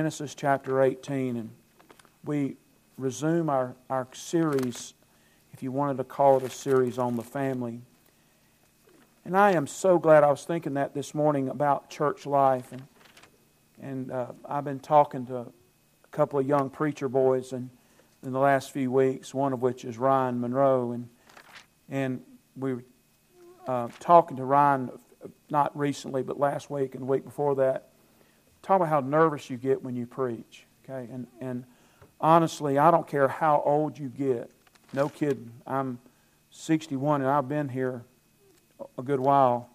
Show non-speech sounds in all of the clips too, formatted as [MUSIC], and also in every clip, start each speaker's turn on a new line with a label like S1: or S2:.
S1: Genesis chapter 18, and we resume our, our series, if you wanted to call it a series on the family. And I am so glad I was thinking that this morning about church life. And, and uh, I've been talking to a couple of young preacher boys and, in the last few weeks, one of which is Ryan Monroe. And, and we were uh, talking to Ryan, not recently, but last week and the week before that talk about how nervous you get when you preach. Okay, and and honestly, I don't care how old you get. No kidding. I'm 61 and I've been here a good while.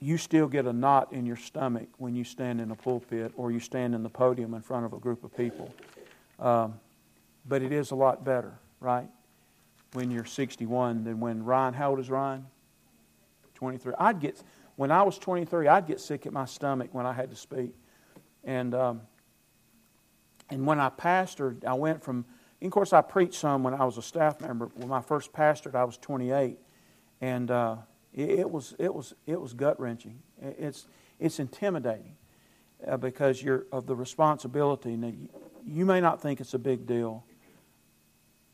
S1: You still get a knot in your stomach when you stand in a pulpit or you stand in the podium in front of a group of people. Um, but it is a lot better, right? When you're 61 than when Ryan, how old is Ryan? 23. I'd get when I was 23, I'd get sick at my stomach when I had to speak. And, um, and when I pastored, I went from, of course, I preached some when I was a staff member. When I first pastored, I was 28. And uh, it, it, was, it, was, it was gut wrenching. It's, it's intimidating uh, because you're of the responsibility. Now, you, you may not think it's a big deal.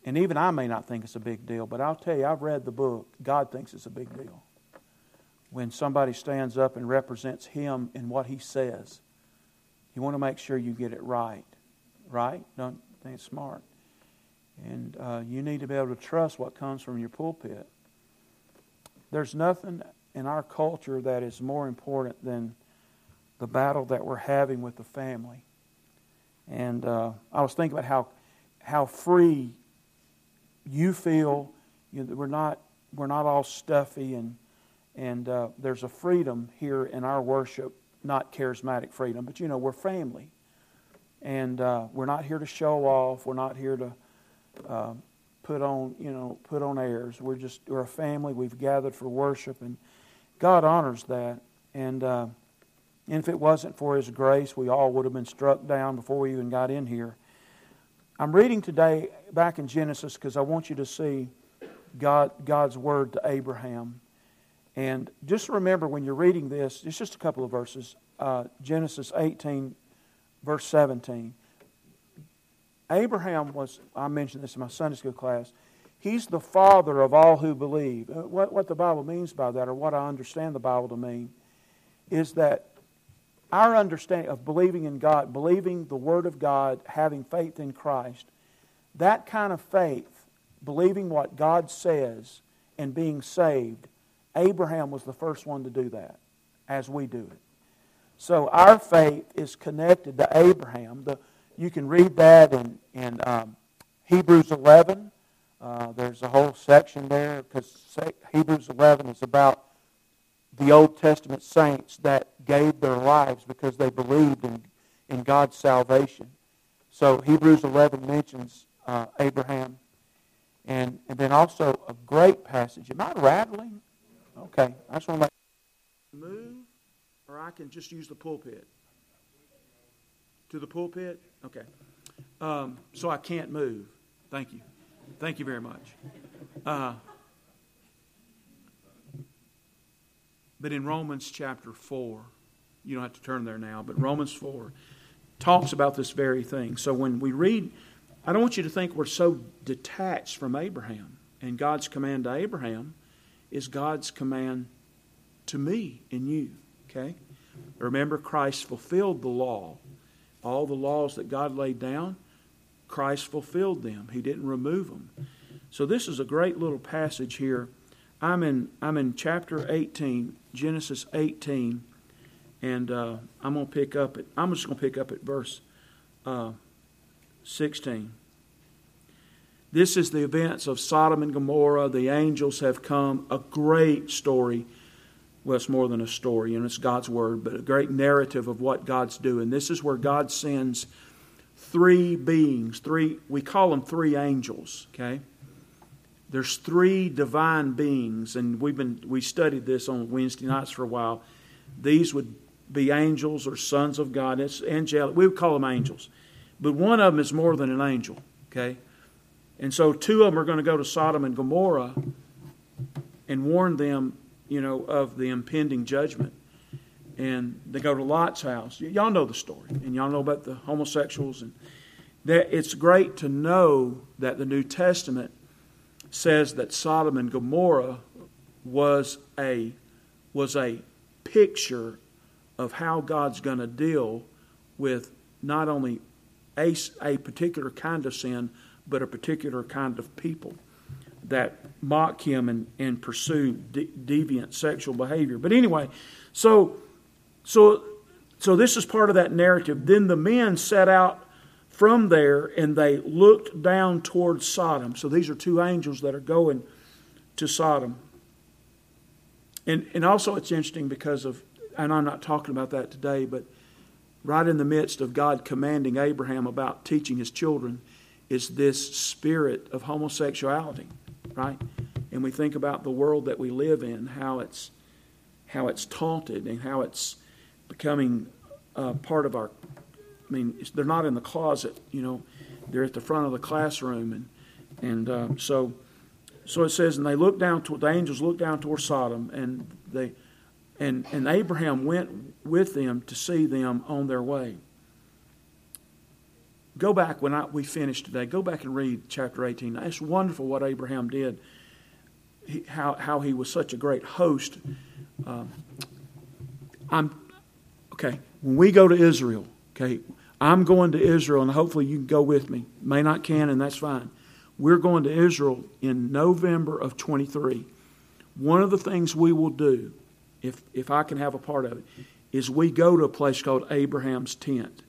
S1: And even I may not think it's a big deal, but I'll tell you, I've read the book. God thinks it's a big deal when somebody stands up and represents him in what he says. You want to make sure you get it right. Right? Don't think it's smart. And uh, you need to be able to trust what comes from your pulpit. There's nothing in our culture that is more important than the battle that we're having with the family. And uh, I was thinking about how how free you feel. You know, we're not we're not all stuffy and and uh, there's a freedom here in our worship, not charismatic freedom, but you know, we're family. And uh, we're not here to show off. We're not here to uh, put on, you know, put on airs. We're just, we're a family. We've gathered for worship, and God honors that. And, uh, and if it wasn't for His grace, we all would have been struck down before we even got in here. I'm reading today back in Genesis because I want you to see God, God's word to Abraham. And just remember when you're reading this, it's just a couple of verses. Uh, Genesis 18, verse 17. Abraham was, I mentioned this in my Sunday school class, he's the father of all who believe. Uh, what, what the Bible means by that, or what I understand the Bible to mean, is that our understanding of believing in God, believing the Word of God, having faith in Christ, that kind of faith, believing what God says and being saved, Abraham was the first one to do that, as we do it. So our faith is connected to Abraham. The, you can read that in, in um, Hebrews 11. Uh, there's a whole section there because Hebrews 11 is about the Old Testament saints that gave their lives because they believed in, in God's salvation. So Hebrews 11 mentions uh, Abraham. And, and then also a great passage. Am I rattling? Okay, I just want to move, or I can just use the pulpit. To the pulpit? Okay. Um, so I can't move. Thank you. Thank you very much. Uh, but in Romans chapter 4, you don't have to turn there now, but Romans 4 talks about this very thing. So when we read, I don't want you to think we're so detached from Abraham and God's command to Abraham is God's command to me and you. Okay? Remember, Christ fulfilled the law. All the laws that God laid down, Christ fulfilled them. He didn't remove them. So this is a great little passage here. I'm in I'm in chapter 18, Genesis 18, and uh, I'm gonna pick up at I'm just gonna pick up at verse uh, 16. This is the events of Sodom and Gomorrah. The angels have come. A great story. Well, it's more than a story, and it's God's word, but a great narrative of what God's doing. This is where God sends three beings, three, we call them three angels, okay? There's three divine beings, and we've been we studied this on Wednesday nights for a while. These would be angels or sons of God. It's angelic. We would call them angels. But one of them is more than an angel, okay? And so two of them are going to go to Sodom and Gomorrah and warn them, you know, of the impending judgment. and they go to Lot's house. Y- y'all know the story, and y'all know about the homosexuals. And that it's great to know that the New Testament says that Sodom and Gomorrah was a was a picture of how God's going to deal with not only a, a particular kind of sin, but a particular kind of people that mock him and, and pursue de- deviant sexual behavior. But anyway, so so so this is part of that narrative. Then the men set out from there and they looked down towards Sodom. So these are two angels that are going to Sodom. And and also it's interesting because of and I'm not talking about that today, but right in the midst of God commanding Abraham about teaching his children is this spirit of homosexuality, right? And we think about the world that we live in, how it's how it's taunted and how it's becoming uh, part of our. I mean, they're not in the closet, you know, they're at the front of the classroom, and and uh, so so it says, and they looked down to the angels looked down toward Sodom, and they and and Abraham went with them to see them on their way. Go back when I, we finish today. Go back and read chapter 18. It's wonderful what Abraham did. He, how how he was such a great host. Um, I'm okay. When we go to Israel, okay, I'm going to Israel, and hopefully you can go with me. May not can, and that's fine. We're going to Israel in November of 23. One of the things we will do, if if I can have a part of it, is we go to a place called Abraham's tent.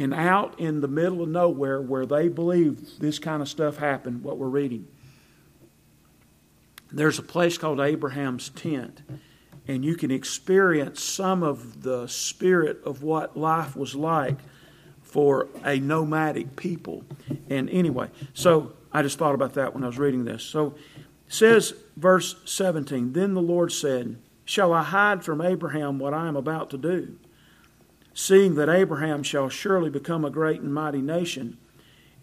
S1: And out in the middle of nowhere where they believe this kind of stuff happened, what we're reading, there's a place called Abraham's tent. And you can experience some of the spirit of what life was like for a nomadic people. And anyway, so I just thought about that when I was reading this. So it says, verse 17 Then the Lord said, Shall I hide from Abraham what I am about to do? Seeing that Abraham shall surely become a great and mighty nation,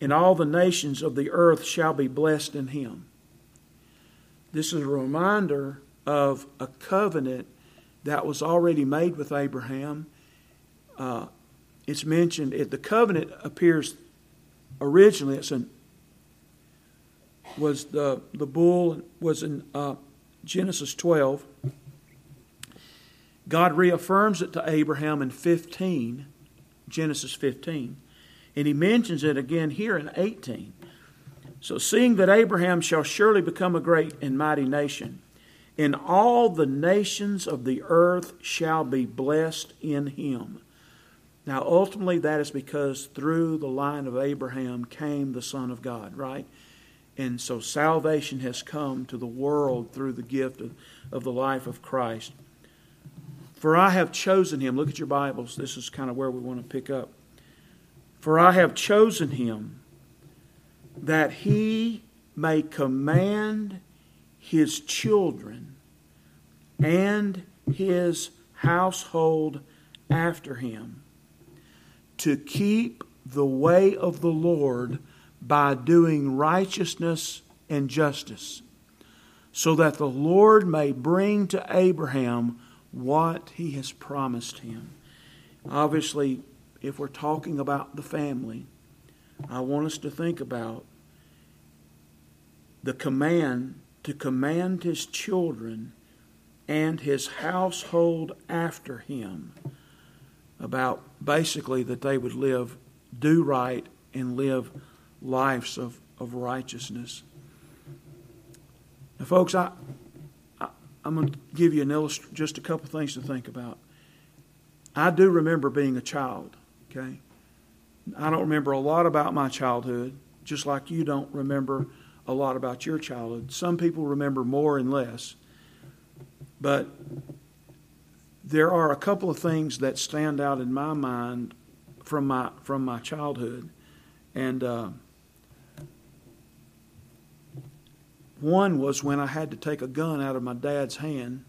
S1: and all the nations of the earth shall be blessed in him. This is a reminder of a covenant that was already made with Abraham. Uh, it's mentioned, it, the covenant appears originally, it's in, was the, the bull, was in uh, Genesis 12. God reaffirms it to Abraham in 15, Genesis 15, and he mentions it again here in 18. So, seeing that Abraham shall surely become a great and mighty nation, and all the nations of the earth shall be blessed in him. Now, ultimately, that is because through the line of Abraham came the Son of God, right? And so salvation has come to the world through the gift of, of the life of Christ. For I have chosen him. Look at your Bibles. This is kind of where we want to pick up. For I have chosen him that he may command his children and his household after him to keep the way of the Lord by doing righteousness and justice, so that the Lord may bring to Abraham what he has promised him. Obviously, if we're talking about the family, I want us to think about the command to command his children and his household after him about basically that they would live, do right, and live lives of, of righteousness. Now, folks, I, I, am going to give you an illust- just a couple things to think about. I do remember being a child, okay? I don't remember a lot about my childhood, just like you don't remember a lot about your childhood. Some people remember more and less. But there are a couple of things that stand out in my mind from my from my childhood, and uh, one was when I had to take a gun out of my dad's hand.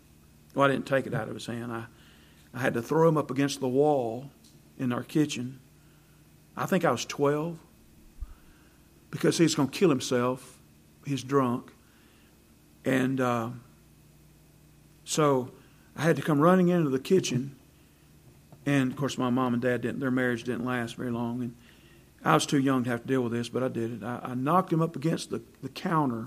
S1: Well, I didn't take it out of his hand. I I had to throw him up against the wall in our kitchen. I think I was twelve because he's going to kill himself. He's drunk, and uh, so I had to come running into the kitchen And of course, my mom and dad didn't, their marriage didn't last very long. And I was too young to have to deal with this, but I did it. I, I knocked him up against the, the counter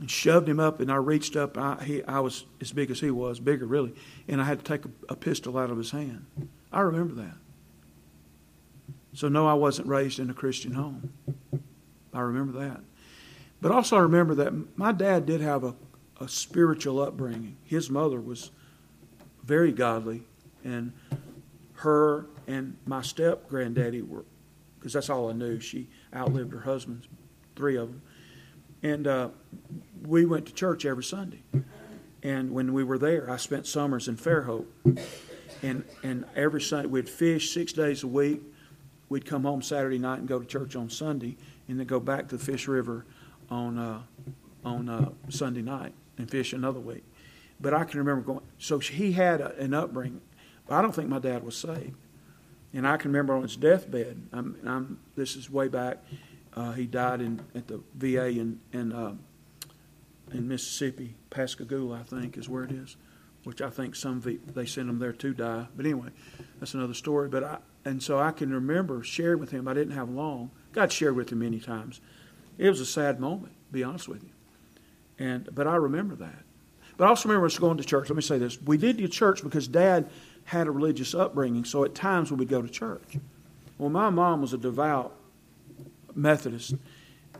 S1: and shoved him up, and I reached up. I, he, I was as big as he was, bigger really, and I had to take a, a pistol out of his hand. I remember that. So, no, I wasn't raised in a Christian home. I remember that. But also, I remember that my dad did have a, a spiritual upbringing. His mother was very godly, and her and my step granddaddy were, because that's all I knew. She outlived her husband, three of them. And uh, we went to church every Sunday. And when we were there, I spent summers in Fairhope. And, and every Sunday, we'd fish six days a week. We'd come home Saturday night and go to church on Sunday, and then go back to the Fish River on, uh, on uh, Sunday night and fish another week. But I can remember going, so he had a, an upbringing. But I don't think my dad was saved. And I can remember on his deathbed, I'm, I'm, this is way back, uh, he died in, at the VA in, in, uh, in Mississippi, Pascagoula, I think, is where it is, which I think some v, they sent him there to die. But anyway, that's another story. But I, and so I can remember sharing with him. I didn't have long. God shared with him many times. It was a sad moment, to be honest with you. And but I remember that. But I also remember us going to church. Let me say this: we did to church because Dad had a religious upbringing, so at times we would go to church. Well, my mom was a devout Methodist,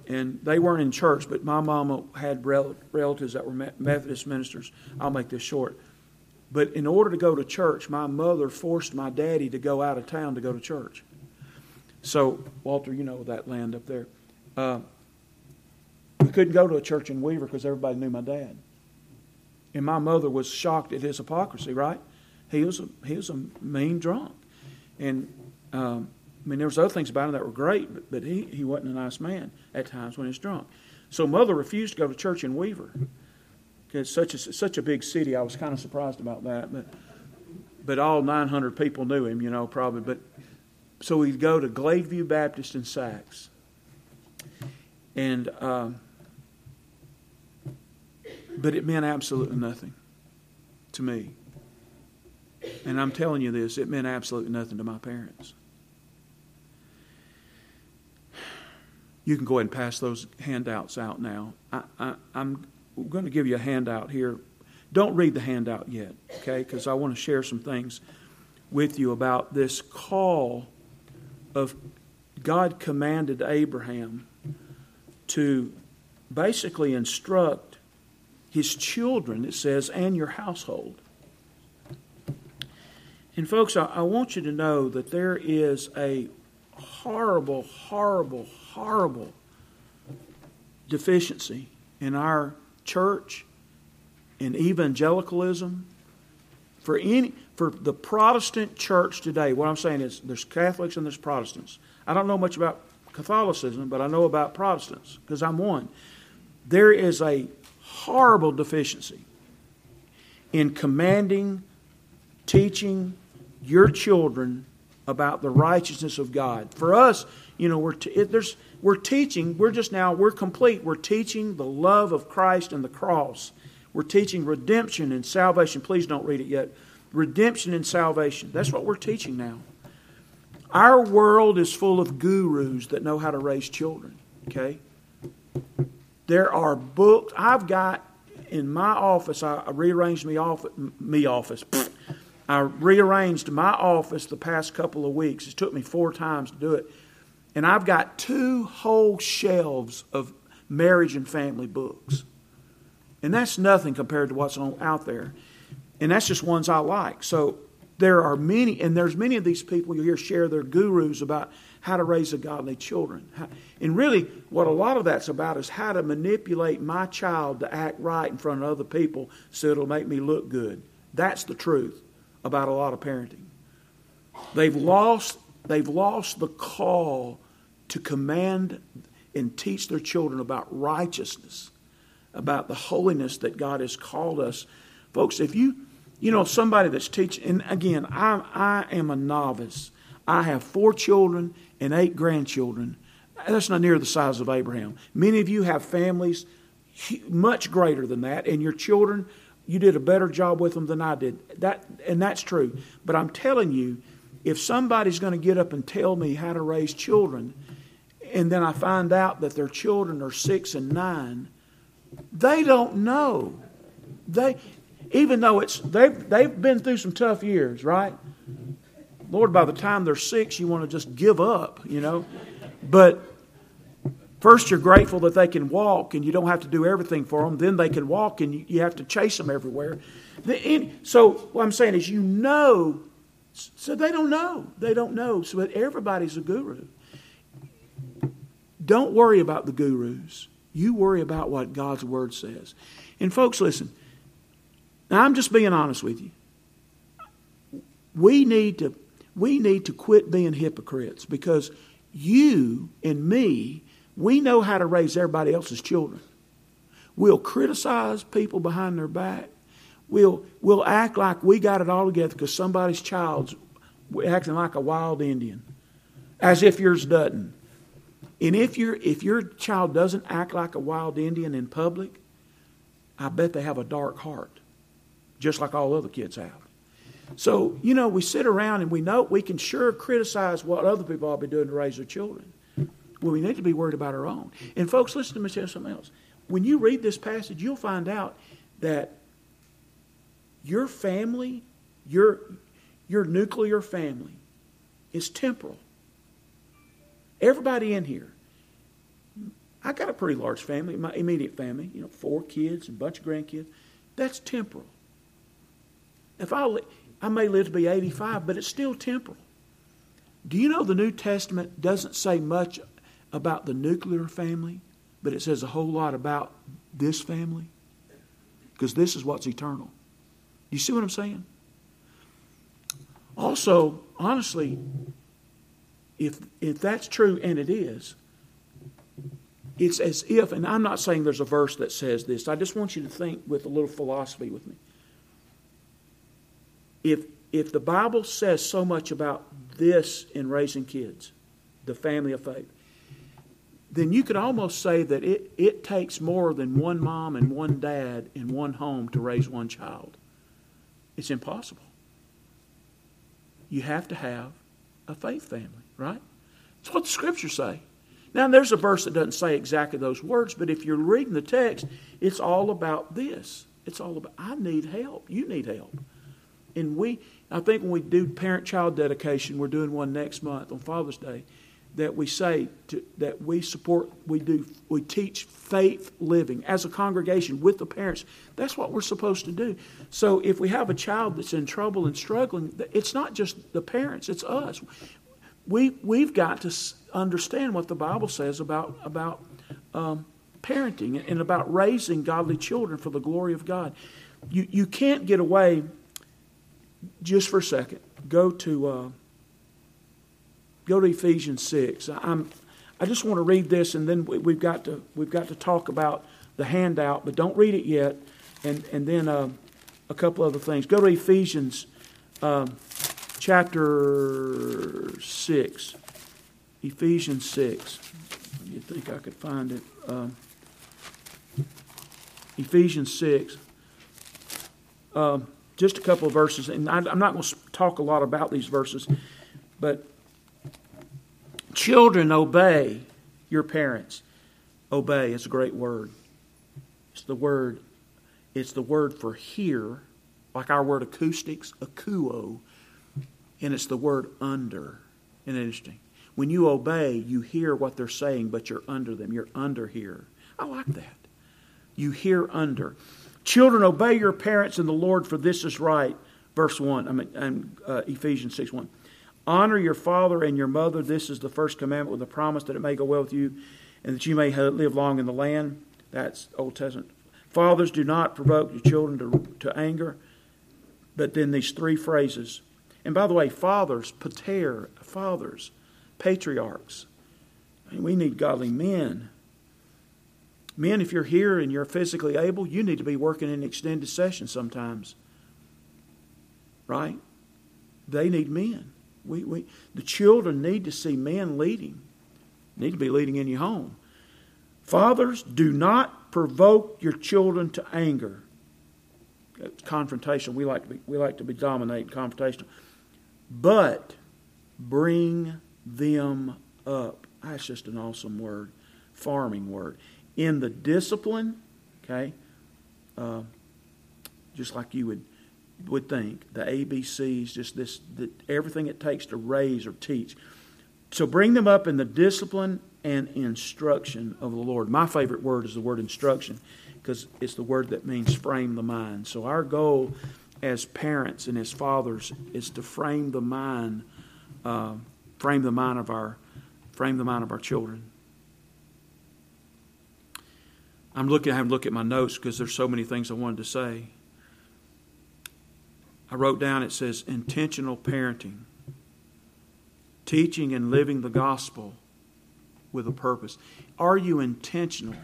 S1: and they weren't in church, but my mama had relatives that were Methodist ministers. I'll make this short. But in order to go to church, my mother forced my daddy to go out of town to go to church. So, Walter, you know that land up there. Uh, we couldn't go to a church in Weaver because everybody knew my dad. And my mother was shocked at his hypocrisy, right? He was a, he was a mean drunk. And um, I mean, there was other things about him that were great, but, but he, he wasn't a nice man at times when he was drunk. So mother refused to go to church in Weaver. It's such a, such a big city. I was kind of surprised about that. But, but all 900 people knew him, you know, probably. But So we'd go to Gladeview Baptist in Saks. And, um, but it meant absolutely nothing to me. And I'm telling you this, it meant absolutely nothing to my parents. You can go ahead and pass those handouts out now. I, I, I'm going to give you a handout here. Don't read the handout yet, okay? Because I want to share some things with you about this call of God commanded Abraham to basically instruct his children, it says, and your household. And, folks, I, I, want you to know that there is a horrible, horrible, horrible deficiency in our church, in evangelicalism, for any for the Protestant church today. What I'm saying is there's Catholics and there's Protestants. I don't know much about Catholicism, but I know about Protestants because I'm one. There is a horrible deficiency in commanding, teaching your children about the righteousness of God. For us, you know, we're t- it, there's we're teaching. We're just now we're complete. We're teaching the love of Christ and the cross. We're teaching redemption and salvation. Please don't read it yet. Redemption and salvation. That's what we're teaching now. Our world is full of gurus that know how to raise children. Okay? There are books. I've got in my office, I rearranged me, off, me office. I rearranged my office the past couple of weeks. It took me four times to do it. And I've got two whole shelves of marriage and family books. And that's nothing compared to what's on, out there. And that's just ones I like. So there are many, and there's many of these people you hear share their gurus about how to raise a godly children. And really, what a lot of that's about is how to manipulate my child to act right in front of other people so it'll make me look good. That's the truth about a lot of parenting. They've lost, they've lost the call to command and teach their children about righteousness, about the holiness that God has called us. Folks, if you, you know, somebody that's teaching, and again, I, I am a novice. I have four children and eight grandchildren. That's not near the size of Abraham. Many of you have families much greater than that, and your children you did a better job with them than I did. That, and that's true. But I'm telling you, if somebody's going to get up and tell me how to raise children, and then I find out that their children are six and nine, they don't know. They, even though it's they've they've been through some tough years, right? Lord, by the time they're six, you want to just give up, you know. But first, you're grateful that they can walk, and you don't have to do everything for them. Then they can walk, and you, have to chase them everywhere. So what I'm saying is, you know. So they don't know. They don't know. So everybody's a guru. Don't worry about the gurus. You worry about what God's Word says. And, folks, listen. Now, I'm just being honest with you. We need to, we need to quit being hypocrites because you and me, we know how to raise everybody else's children. We'll criticize people behind their back. We'll, we'll act like we got it all together because somebody's child's acting like a wild Indian, as if yours doesn't. And if, you if your child doesn't act like a wild Indian in public, I bet they have a dark heart, just like all other kids have. So, you know, we sit around and we know we can sure criticize what other people ought to be doing to raise their children. Well, we need to be worried about our own. And, folks, listen to me say something else. When you read this passage, you'll find out that your family, your, your nuclear family, is temporal. Everybody in here. I got a pretty large family, my immediate family, you know, four kids and a bunch of grandkids. That's temporal. If I, I may live to be 85, but it's still temporal. Do you know the New Testament doesn't say much about the nuclear family, but it says a whole lot about this family? Because this is what's eternal. You see what I'm saying? Also, honestly, if, if that's true, and it is, it's as if, and I'm not saying there's a verse that says this, I just want you to think with a little philosophy with me. If, if the Bible says so much about this in raising kids, the family of faith, then you could almost say that it, it takes more than one mom and one dad in one home to raise one child. It's impossible. You have to have a faith family right? That's what the scriptures say. Now, there's a verse that doesn't say exactly those words, but if you're reading the text, it's all about this. It's all about, I need help. You need help. And we, I think when we do parent child dedication, we're doing one next month on Father's Day, that we say to, that we support, we do, we teach faith living as a congregation with the parents. That's what we're supposed to do. So if we have a child that's in trouble and struggling, it's not just the parents, it's us we, we've got to understand what the Bible says about, about um, parenting and about raising godly children for the glory of God. You, you can't get away just for a second. Go to, uh, go to Ephesians 6. I'm, I just want to read this and then we, have got to, we've got to talk about the handout, but don't read it yet. And, and then uh, a couple other things. Go to Ephesians um, chapter 6, Ephesians 6. You think I could find it? Um, Ephesians 6. Um, just a couple of verses, and I, I'm not going to talk a lot about these verses, but children, obey your parents. Obey is a great word. It's the word. It's the word for hear, like our word acoustics, akuo and it's the word under. Isn't interesting? When you obey, you hear what they're saying, but you're under them. You're under here. I like that. You hear under. Children, obey your parents in the Lord, for this is right. Verse 1, I mean, uh, Ephesians 6 1. Honor your father and your mother. This is the first commandment with a promise that it may go well with you and that you may live long in the land. That's Old Testament. Fathers, do not provoke your children to, to anger. But then these three phrases and by the way, fathers, pater, fathers, patriarchs. We need godly men. Men, if you're here and you're physically able, you need to be working in extended session sometimes. Right? They need men. We, we, the children need to see men leading. Need to be leading in your home. Fathers, do not provoke your children to anger. confrontational. We like to be, we like to be dominating, confrontational. But bring them up. That's just an awesome word, farming word. In the discipline, okay, uh, just like you would would think, the ABCs, just this, the, everything it takes to raise or teach. So bring them up in the discipline and instruction of the Lord. My favorite word is the word instruction because it's the word that means frame the mind. So our goal as parents and as fathers is to frame the mind, uh, frame the mind of our, frame the mind of our children. I'm looking. I have to look at my notes because there's so many things I wanted to say. I wrote down. It says intentional parenting, teaching and living the gospel with a purpose. Are you intentional?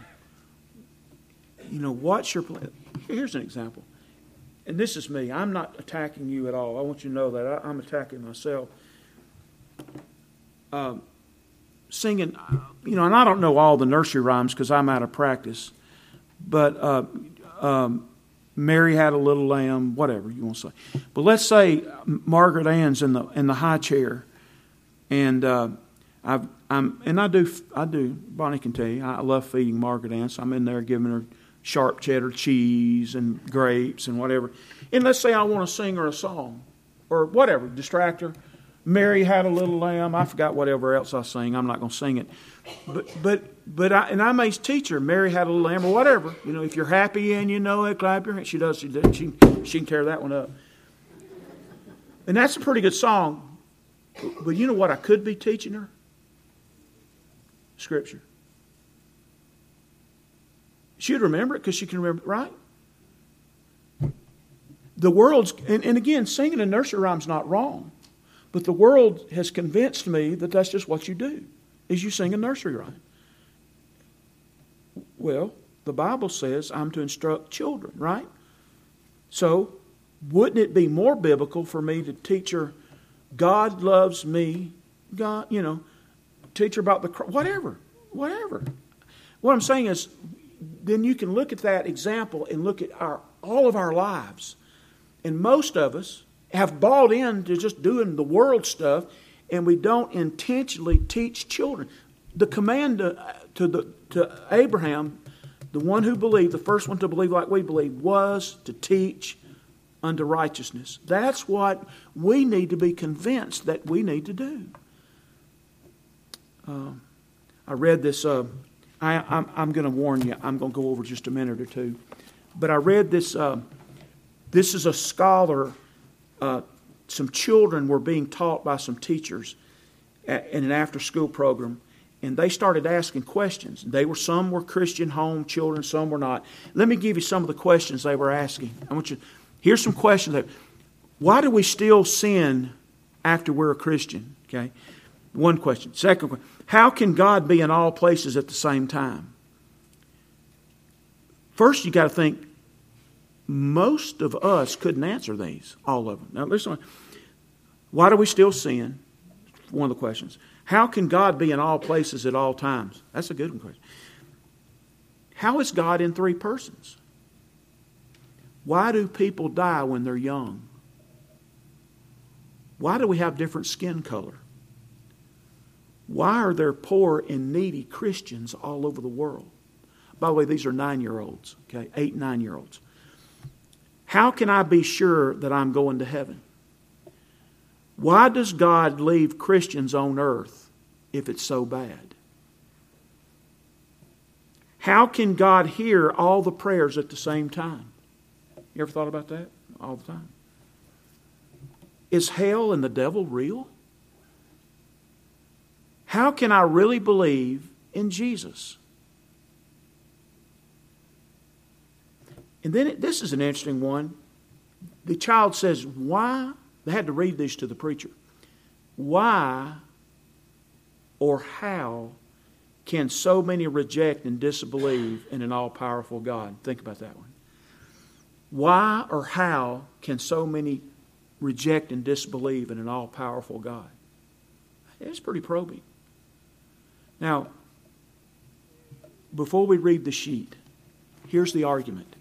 S1: You know, what's your plan? Here's an example. And this is me. I'm not attacking you at all. I want you to know that I, am attacking myself. Um, singing, you know, and I don't know all the nursery rhymes because I'm out of practice. But uh, um, Mary had a little lamb, whatever you want to say. But let's say Margaret Ann's in the in the high chair, and uh, I've, I'm and I do I do. Bonnie can tell you I love feeding Margaret Ann, so I'm in there giving her sharp cheddar cheese and grapes and whatever. And let's say I want to sing her a song or whatever, distract her. Mary had a little lamb. I forgot whatever else I sing. I'm not going to sing it. But but but I, and I may teach her. Mary had a little lamb or whatever. You know, if you're happy and you know it, clap your hands. She does. She does. She she can tear that one up. And that's a pretty good song. But you know what I could be teaching her? Scripture. She'd remember it because she can remember it, right? The world's, and, and again, singing a nursery rhyme's not wrong. But the world has convinced me that that's just what you do, is you sing a nursery rhyme. Well, the Bible says I'm to instruct children, right? So, wouldn't it be more biblical for me to teach her God loves me, God, you know, teach her about the cross, whatever, whatever. What I'm saying is, then you can look at that example and look at our all of our lives, and most of us have bought into just doing the world stuff, and we don't intentionally teach children. The command to, to, the, to Abraham, the one who believed, the first one to believe like we believe, was to teach unto righteousness. That's what we need to be convinced that we need to do. Uh, I read this. Uh, I, am going to warn you. I'm going to go over just a minute or two. But I read this. Uh, this is a scholar uh, some children were being taught by some teachers at, in an after school program and they started asking questions. They were some were christian home children some were not. Let me give you some of the questions they were asking. I want you here's some questions that why do we still sin after we're a christian? Okay one question. Second question how can god be in all places at the same time? First you got to think most of us couldn't answer these, all of them. Now, listen, why do we still sin? One of the questions. How can God be in all places at all times? That's a good one question. How is God in three persons? Why do people die when they're young? Why do we have different skin color? Why are there poor and needy Christians all over the world? By the way, these are nine year olds, okay? Eight, nine year olds. How can I be sure that I'm going to heaven? Why does God leave Christians on earth if it's so bad? How can God hear all the prayers at the same time? You ever thought about that? All the time. Is hell and the devil real? How can I really believe in Jesus? And then it, this is an interesting one. The child says, Why? They had to read this to the preacher. Why or how can so many reject and disbelieve in an all powerful God? Think about that one. Why or how can so many reject and disbelieve in an all powerful God? It's pretty probing. Now, before we read the sheet, here's the argument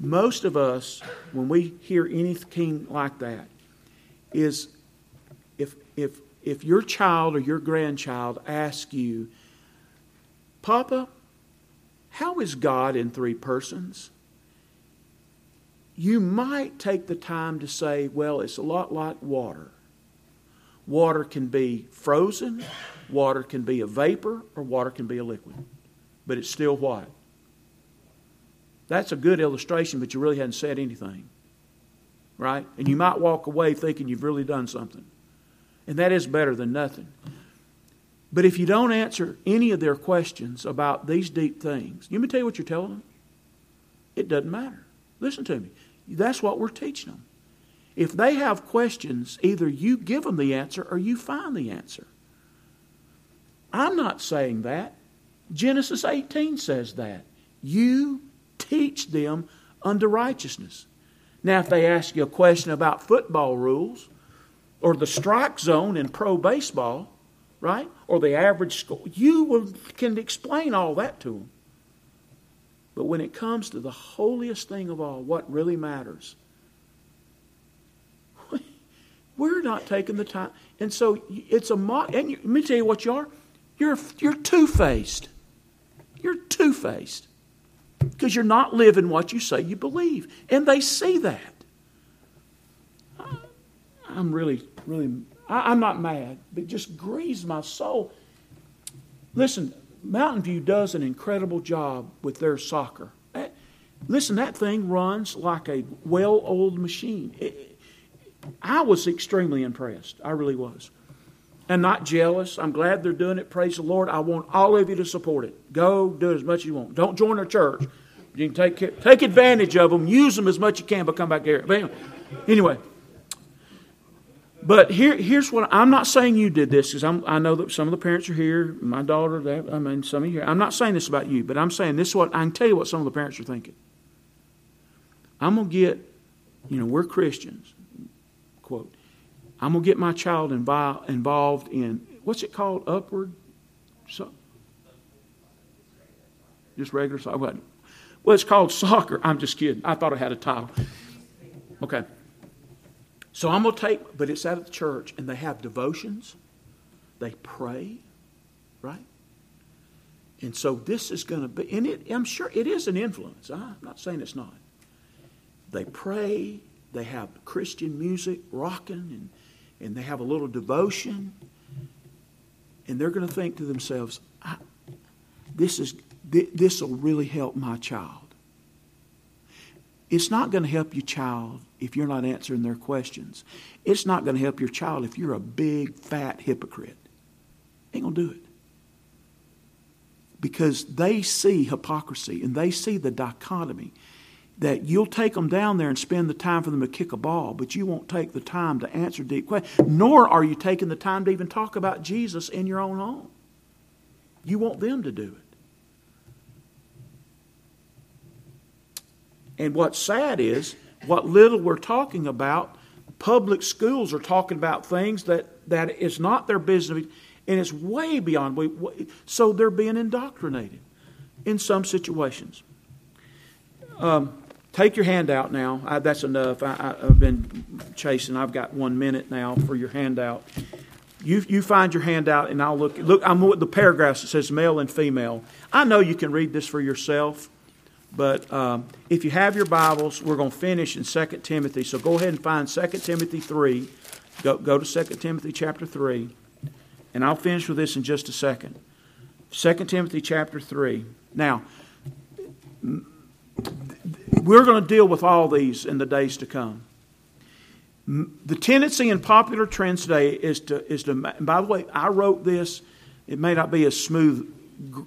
S1: Most of us, when we hear anything like that, is if, if, if your child or your grandchild asks you, Papa, how is God in three persons? You might take the time to say, well, it's a lot like water. Water can be frozen, water can be a vapor, or water can be a liquid. But it's still what? That's a good illustration, but you really hadn't said anything. Right? And you might walk away thinking you've really done something. And that is better than nothing. But if you don't answer any of their questions about these deep things, let me tell you what you're telling them. It doesn't matter. Listen to me. That's what we're teaching them. If they have questions, either you give them the answer or you find the answer. I'm not saying that. Genesis 18 says that. You teach them unto righteousness. Now, if they ask you a question about football rules or the strike zone in pro baseball, right, or the average score, you will, can explain all that to them. But when it comes to the holiest thing of all, what really matters, [LAUGHS] we're not taking the time. And so it's a mock. And you, let me tell you what you are. You're, you're two faced. You're two faced. Because you're not living what you say you believe. And they see that. I'm really, really, I'm not mad, but it just grieves my soul. Listen, Mountain View does an incredible job with their soccer. Eh, listen, that thing runs like a well oiled machine. It, I was extremely impressed. I really was. And not jealous. I'm glad they're doing it. Praise the Lord. I want all of you to support it. Go do it as much as you want. Don't join their church. You can take, take advantage of them, use them as much as you can, but come back here. Anyway. But here, here's what I'm not saying you did this because I know that some of the parents are here. My daughter, that, I mean, some of you. here. I'm not saying this about you, but I'm saying this is what I can tell you what some of the parents are thinking. I'm gonna get, you know, we're Christians quote. I'm going to get my child invi- involved in, what's it called? Upward? So, just regular soccer? Well, it's called soccer. I'm just kidding. I thought it had a title. Okay. So I'm going to take, but it's out of the church, and they have devotions. They pray, right? And so this is going to be, and it, I'm sure it is an influence. I'm not saying it's not. They pray, they have Christian music rocking and, and they have a little devotion. And they're going to think to themselves, this is this will really help my child. It's not going to help your child if you're not answering their questions. It's not going to help your child if you're a big fat hypocrite. Ain't going to do it. Because they see hypocrisy and they see the dichotomy that you'll take them down there and spend the time for them to kick a ball, but you won't take the time to answer deep questions, nor are you taking the time to even talk about Jesus in your own home. You want them to do it. And what's sad is, what little we're talking about, public schools are talking about things that, that is not their business, and it's way beyond. So they're being indoctrinated in some situations. Um, Take your handout now. I, that's enough. I, have been chasing. I've got one minute now for your handout. You, you find your handout, and I'll look. Look, I'm with the paragraphs that says male and female. I know you can read this for yourself, but um, if you have your Bibles, we're going to finish in 2 Timothy. So go ahead and find 2 Timothy 3. Go, go to 2 Timothy chapter 3, and I'll finish with this in just a second. 2 Timothy chapter 3. Now, we're going to deal with all these in the days to come. The tendency in popular trends today is to, is to, by the way, I wrote this. It may not be as smooth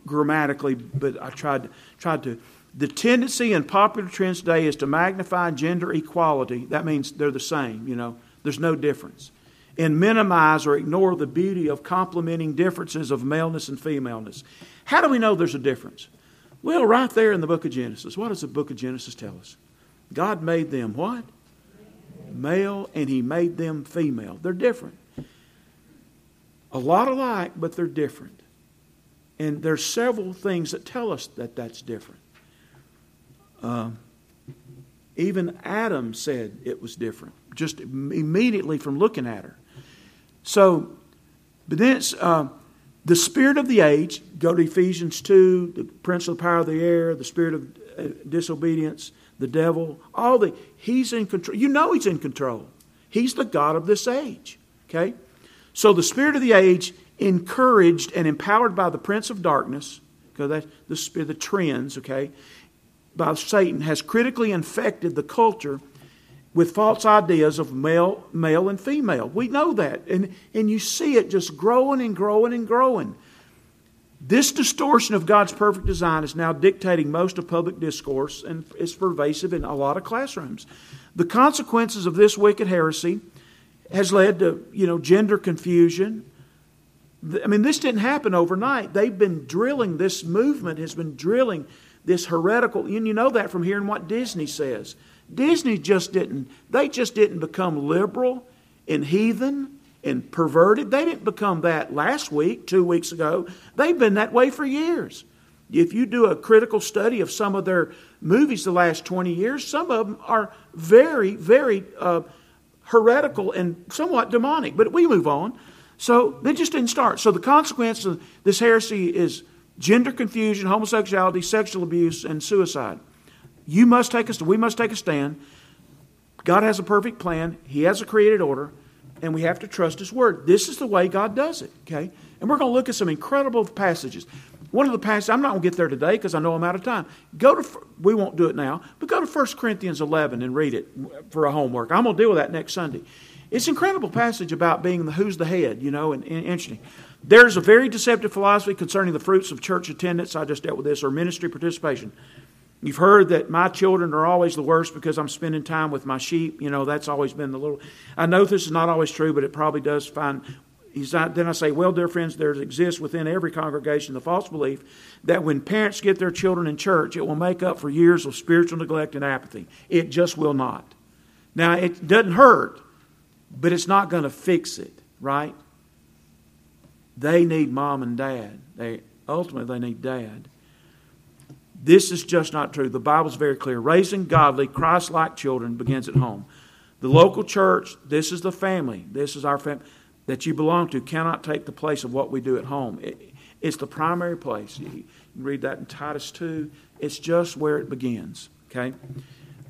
S1: grammatically, but I tried, tried to. The tendency in popular trends today is to magnify gender equality. That means they're the same, you know, there's no difference. And minimize or ignore the beauty of complementing differences of maleness and femaleness. How do we know there's a difference? Well, right there in the book of Genesis, what does the book of Genesis tell us? God made them what? Male, and He made them female. They're different. A lot alike, but they're different. And there's several things that tell us that that's different. Uh, Even Adam said it was different, just immediately from looking at her. So, but then it's uh, the spirit of the age. Go to Ephesians 2, the prince of the power of the air, the spirit of uh, disobedience, the devil, all the, he's in control. You know he's in control. He's the God of this age. Okay? So the spirit of the age, encouraged and empowered by the prince of darkness, because that's the spirit, the trends, okay, by Satan, has critically infected the culture with false ideas of male, male and female. We know that. And, and you see it just growing and growing and growing. This distortion of God's perfect design is now dictating most of public discourse and is pervasive in a lot of classrooms. The consequences of this wicked heresy has led to, you know, gender confusion. I mean, this didn't happen overnight. They've been drilling, this movement has been drilling this heretical, and you know that from hearing what Disney says. Disney just didn't, they just didn't become liberal and heathen and perverted. They didn't become that last week, two weeks ago. They've been that way for years. If you do a critical study of some of their movies the last 20 years, some of them are very, very uh, heretical and somewhat demonic. But we move on. So they just didn't start. So the consequence of this heresy is gender confusion, homosexuality, sexual abuse, and suicide. You must take a, we must take a stand. God has a perfect plan. He has a created order, and we have to trust His word. This is the way God does it. Okay, and we're going to look at some incredible passages. One of the passages I'm not going to get there today because I know I'm out of time. Go to we won't do it now, but go to 1 Corinthians 11 and read it for a homework. I'm going to deal with that next Sunday. It's an incredible passage about being the who's the head, you know, and, and interesting. There's a very deceptive philosophy concerning the fruits of church attendance. I just dealt with this, or ministry participation. You've heard that my children are always the worst because I'm spending time with my sheep. You know, that's always been the little. I know this is not always true, but it probably does find. Not, then I say, well, dear friends, there exists within every congregation the false belief that when parents get their children in church, it will make up for years of spiritual neglect and apathy. It just will not. Now, it doesn't hurt, but it's not going to fix it, right? They need mom and dad. They ultimately they need dad. This is just not true. The Bible's very clear. Raising godly, Christ like children begins at home. The local church, this is the family, this is our family that you belong to, cannot take the place of what we do at home. It, it's the primary place. You read that in Titus 2. It's just where it begins. Okay?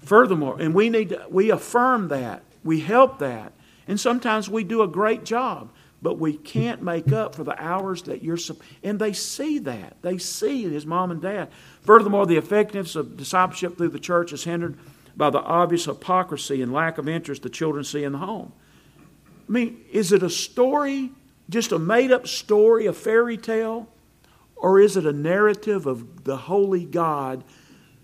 S1: Furthermore, and we need to, we affirm that, we help that, and sometimes we do a great job but we can't make up for the hours that you're and they see that. They see his mom and dad. Furthermore the effectiveness of discipleship through the church is hindered by the obvious hypocrisy and lack of interest the children see in the home. I mean is it a story just a made-up story a fairy tale? Or is it a narrative of the holy god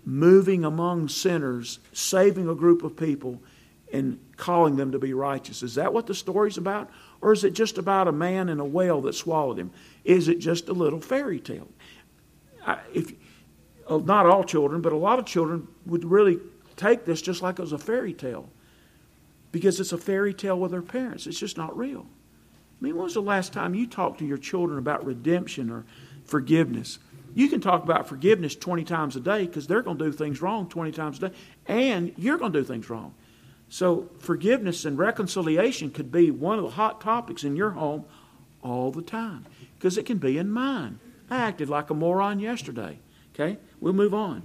S1: moving among sinners saving a group of people and calling them to be righteous? Is that what the story's about or is it just about a man and a whale that swallowed him? Is it just a little fairy tale? I, if, uh, not all children, but a lot of children would really take this just like it was a fairy tale because it's a fairy tale with their parents. It's just not real. I mean, when was the last time you talked to your children about redemption or forgiveness? You can talk about forgiveness 20 times a day because they're going to do things wrong 20 times a day, and you're going to do things wrong. So, forgiveness and reconciliation could be one of the hot topics in your home all the time because it can be in mine. I acted like a moron yesterday. Okay, we'll move on.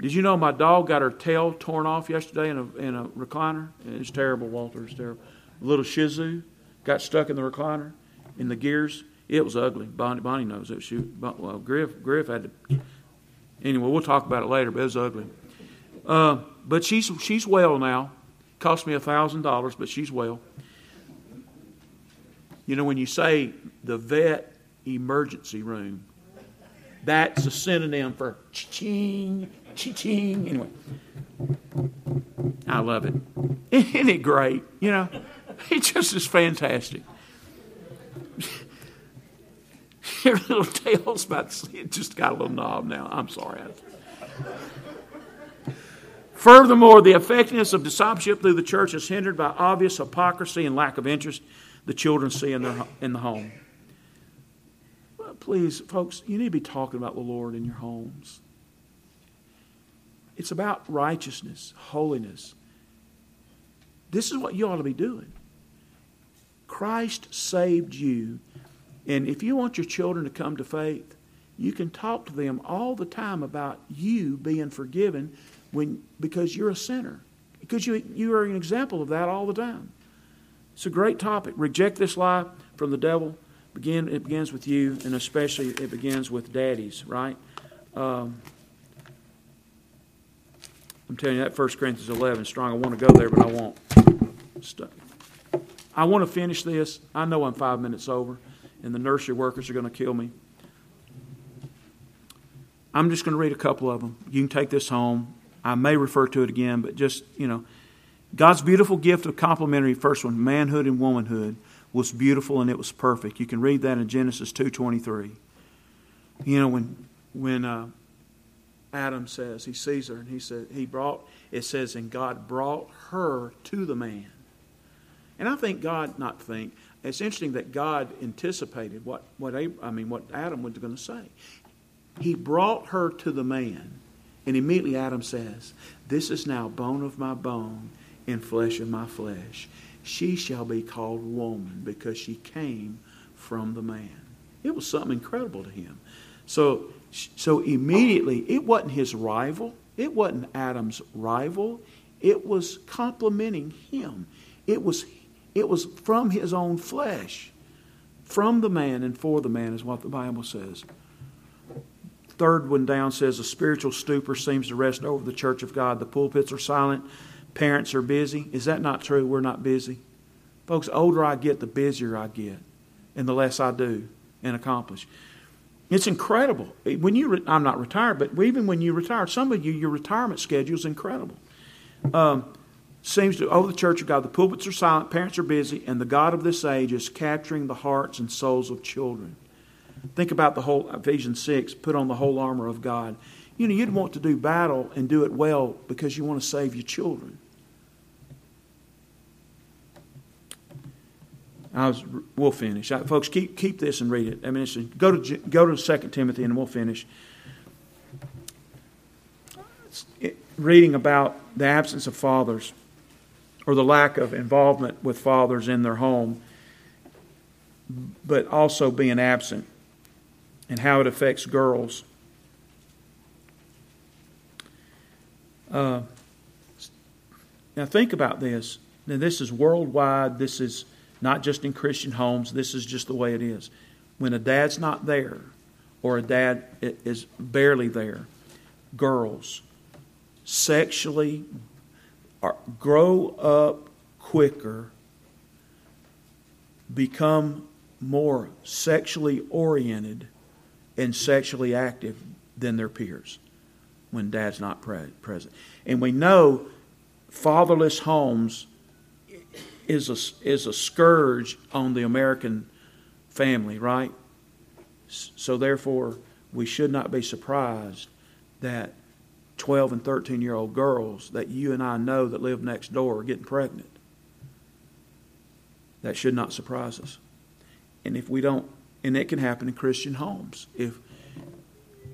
S1: Did you know my dog got her tail torn off yesterday in a, in a recliner? It's terrible, Walter. It's terrible. Little Shih Tzu got stuck in the recliner in the gears. It was ugly. Bonnie, Bonnie knows it. She, well, Griff, Griff had to. Anyway, we'll talk about it later, but it was ugly. Uh, but she's she's well now. Cost me a $1,000, but she's well. You know, when you say the vet emergency room, that's a synonym for ching, ching. Anyway, I love it. [LAUGHS] Isn't it great? You know, [LAUGHS] it just is fantastic. [LAUGHS] Your little tail's about to see it just got a little knob now. I'm sorry. Furthermore, the effectiveness of discipleship through the church is hindered by obvious hypocrisy and lack of interest the children see in, their, in the home. Well, please, folks, you need to be talking about the Lord in your homes. it's about righteousness, holiness. This is what you ought to be doing. Christ saved you. And if you want your children to come to faith, you can talk to them all the time about you being forgiven when, because you're a sinner. Because you, you are an example of that all the time. It's a great topic. Reject this lie from the devil. Begin, it begins with you, and especially it begins with daddies, right? Um, I'm telling you that 1 Corinthians 11 strong. I want to go there, but I won't. I want to finish this. I know I'm five minutes over, and the nursery workers are going to kill me. I'm just going to read a couple of them. You can take this home. I may refer to it again, but just, you know, God's beautiful gift of complementary first one, manhood and womanhood, was beautiful and it was perfect. You can read that in Genesis 2:23. You know when when uh, Adam says he sees her and he said he brought it says and God brought her to the man. And I think God not think it's interesting that God anticipated what what I mean what Adam was going to say. He brought her to the man. And immediately Adam says, This is now bone of my bone and flesh of my flesh. She shall be called woman because she came from the man. It was something incredible to him. So, so immediately, it wasn't his rival. It wasn't Adam's rival. It was complimenting him. It was, it was from his own flesh. From the man and for the man is what the Bible says. Third one down says a spiritual stupor seems to rest over the church of God. The pulpits are silent, parents are busy. Is that not true? We're not busy. Folks, older I get, the busier I get, and the less I do and accomplish. It's incredible. When you, re- I'm not retired, but even when you retire, some of you, your retirement schedule is incredible. Um, seems to, over the church of God, the pulpits are silent, parents are busy, and the God of this age is capturing the hearts and souls of children. Think about the whole Ephesians 6, put on the whole armor of God. You know, you'd want to do battle and do it well because you want to save your children. I was, we'll finish. I, folks, keep, keep this and read it. I mean, it's, go to, go to 2 Timothy and we'll finish. It, reading about the absence of fathers or the lack of involvement with fathers in their home, but also being absent and how it affects girls. Uh, now, think about this. Now, this is worldwide. This is not just in Christian homes. This is just the way it is. When a dad's not there, or a dad is barely there, girls sexually are, grow up quicker, become more sexually oriented and sexually active than their peers when dad's not present. And we know fatherless homes is a, is a scourge on the American family, right? So therefore, we should not be surprised that 12 and 13 year old girls that you and I know that live next door are getting pregnant. That should not surprise us. And if we don't and it can happen in Christian homes. If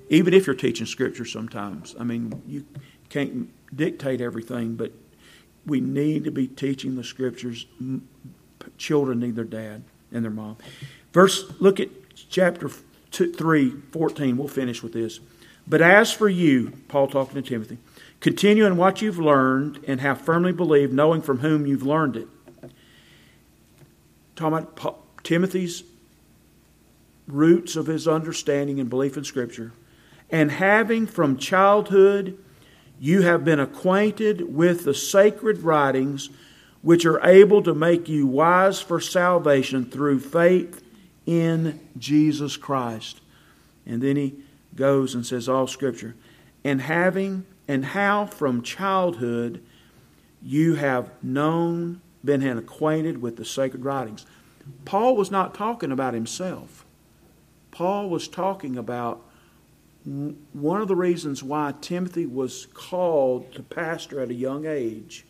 S1: even if you're teaching scripture sometimes, I mean, you can't dictate everything, but we need to be teaching the scriptures. Children need their dad and their mom. Verse, look at chapter two, 3, 14. We'll finish with this. But as for you, Paul talking to Timothy, continue in what you've learned and have firmly believed, knowing from whom you've learned it. Talking about Timothy's roots of his understanding and belief in Scripture, and having from childhood you have been acquainted with the sacred writings which are able to make you wise for salvation through faith in Jesus Christ. And then he goes and says, All Scripture. And having, and how from childhood you have known, been acquainted with the sacred writings. Paul was not talking about himself. Paul was talking about one of the reasons why Timothy was called to pastor at a young age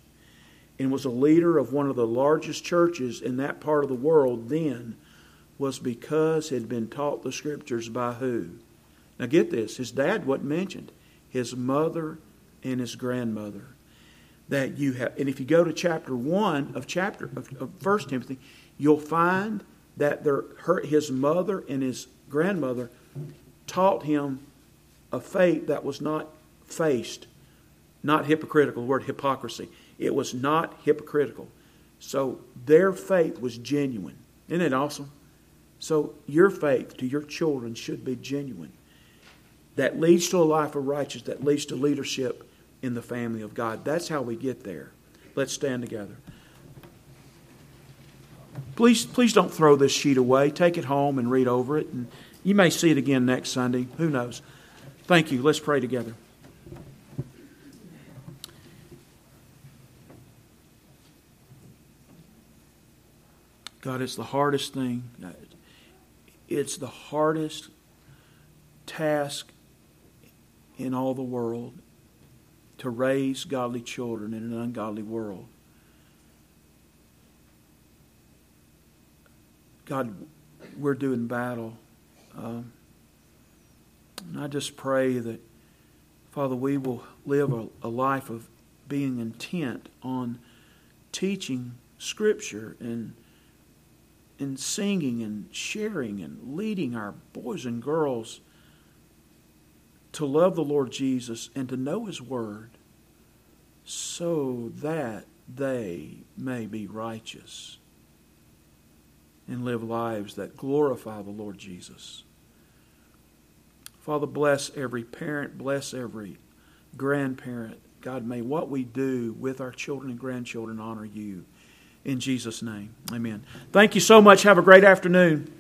S1: and was a leader of one of the largest churches in that part of the world then was because he had been taught the scriptures by who? Now get this, his dad wasn't mentioned. His mother and his grandmother. That you have, and if you go to chapter one of chapter of, First Timothy, you'll find that their, her, his mother and his grandmother taught him a faith that was not faced, not hypocritical. The word hypocrisy. It was not hypocritical. So their faith was genuine. Isn't it awesome? So your faith to your children should be genuine. That leads to a life of righteousness, that leads to leadership in the family of God. That's how we get there. Let's stand together. Please, please don't throw this sheet away. Take it home and read over it. And you may see it again next Sunday. Who knows? Thank you. Let's pray together. God, it's the hardest thing. It's the hardest task in all the world to raise godly children in an ungodly world. God, we're doing battle. Um, and I just pray that, Father, we will live a, a life of being intent on teaching Scripture and and singing and sharing and leading our boys and girls to love the Lord Jesus and to know His Word so that they may be righteous and live lives that glorify the Lord Jesus. Father, bless every parent, bless every grandparent. God, may what we do with our children and grandchildren honor you. In Jesus' name, amen. Thank you so much. Have a great afternoon.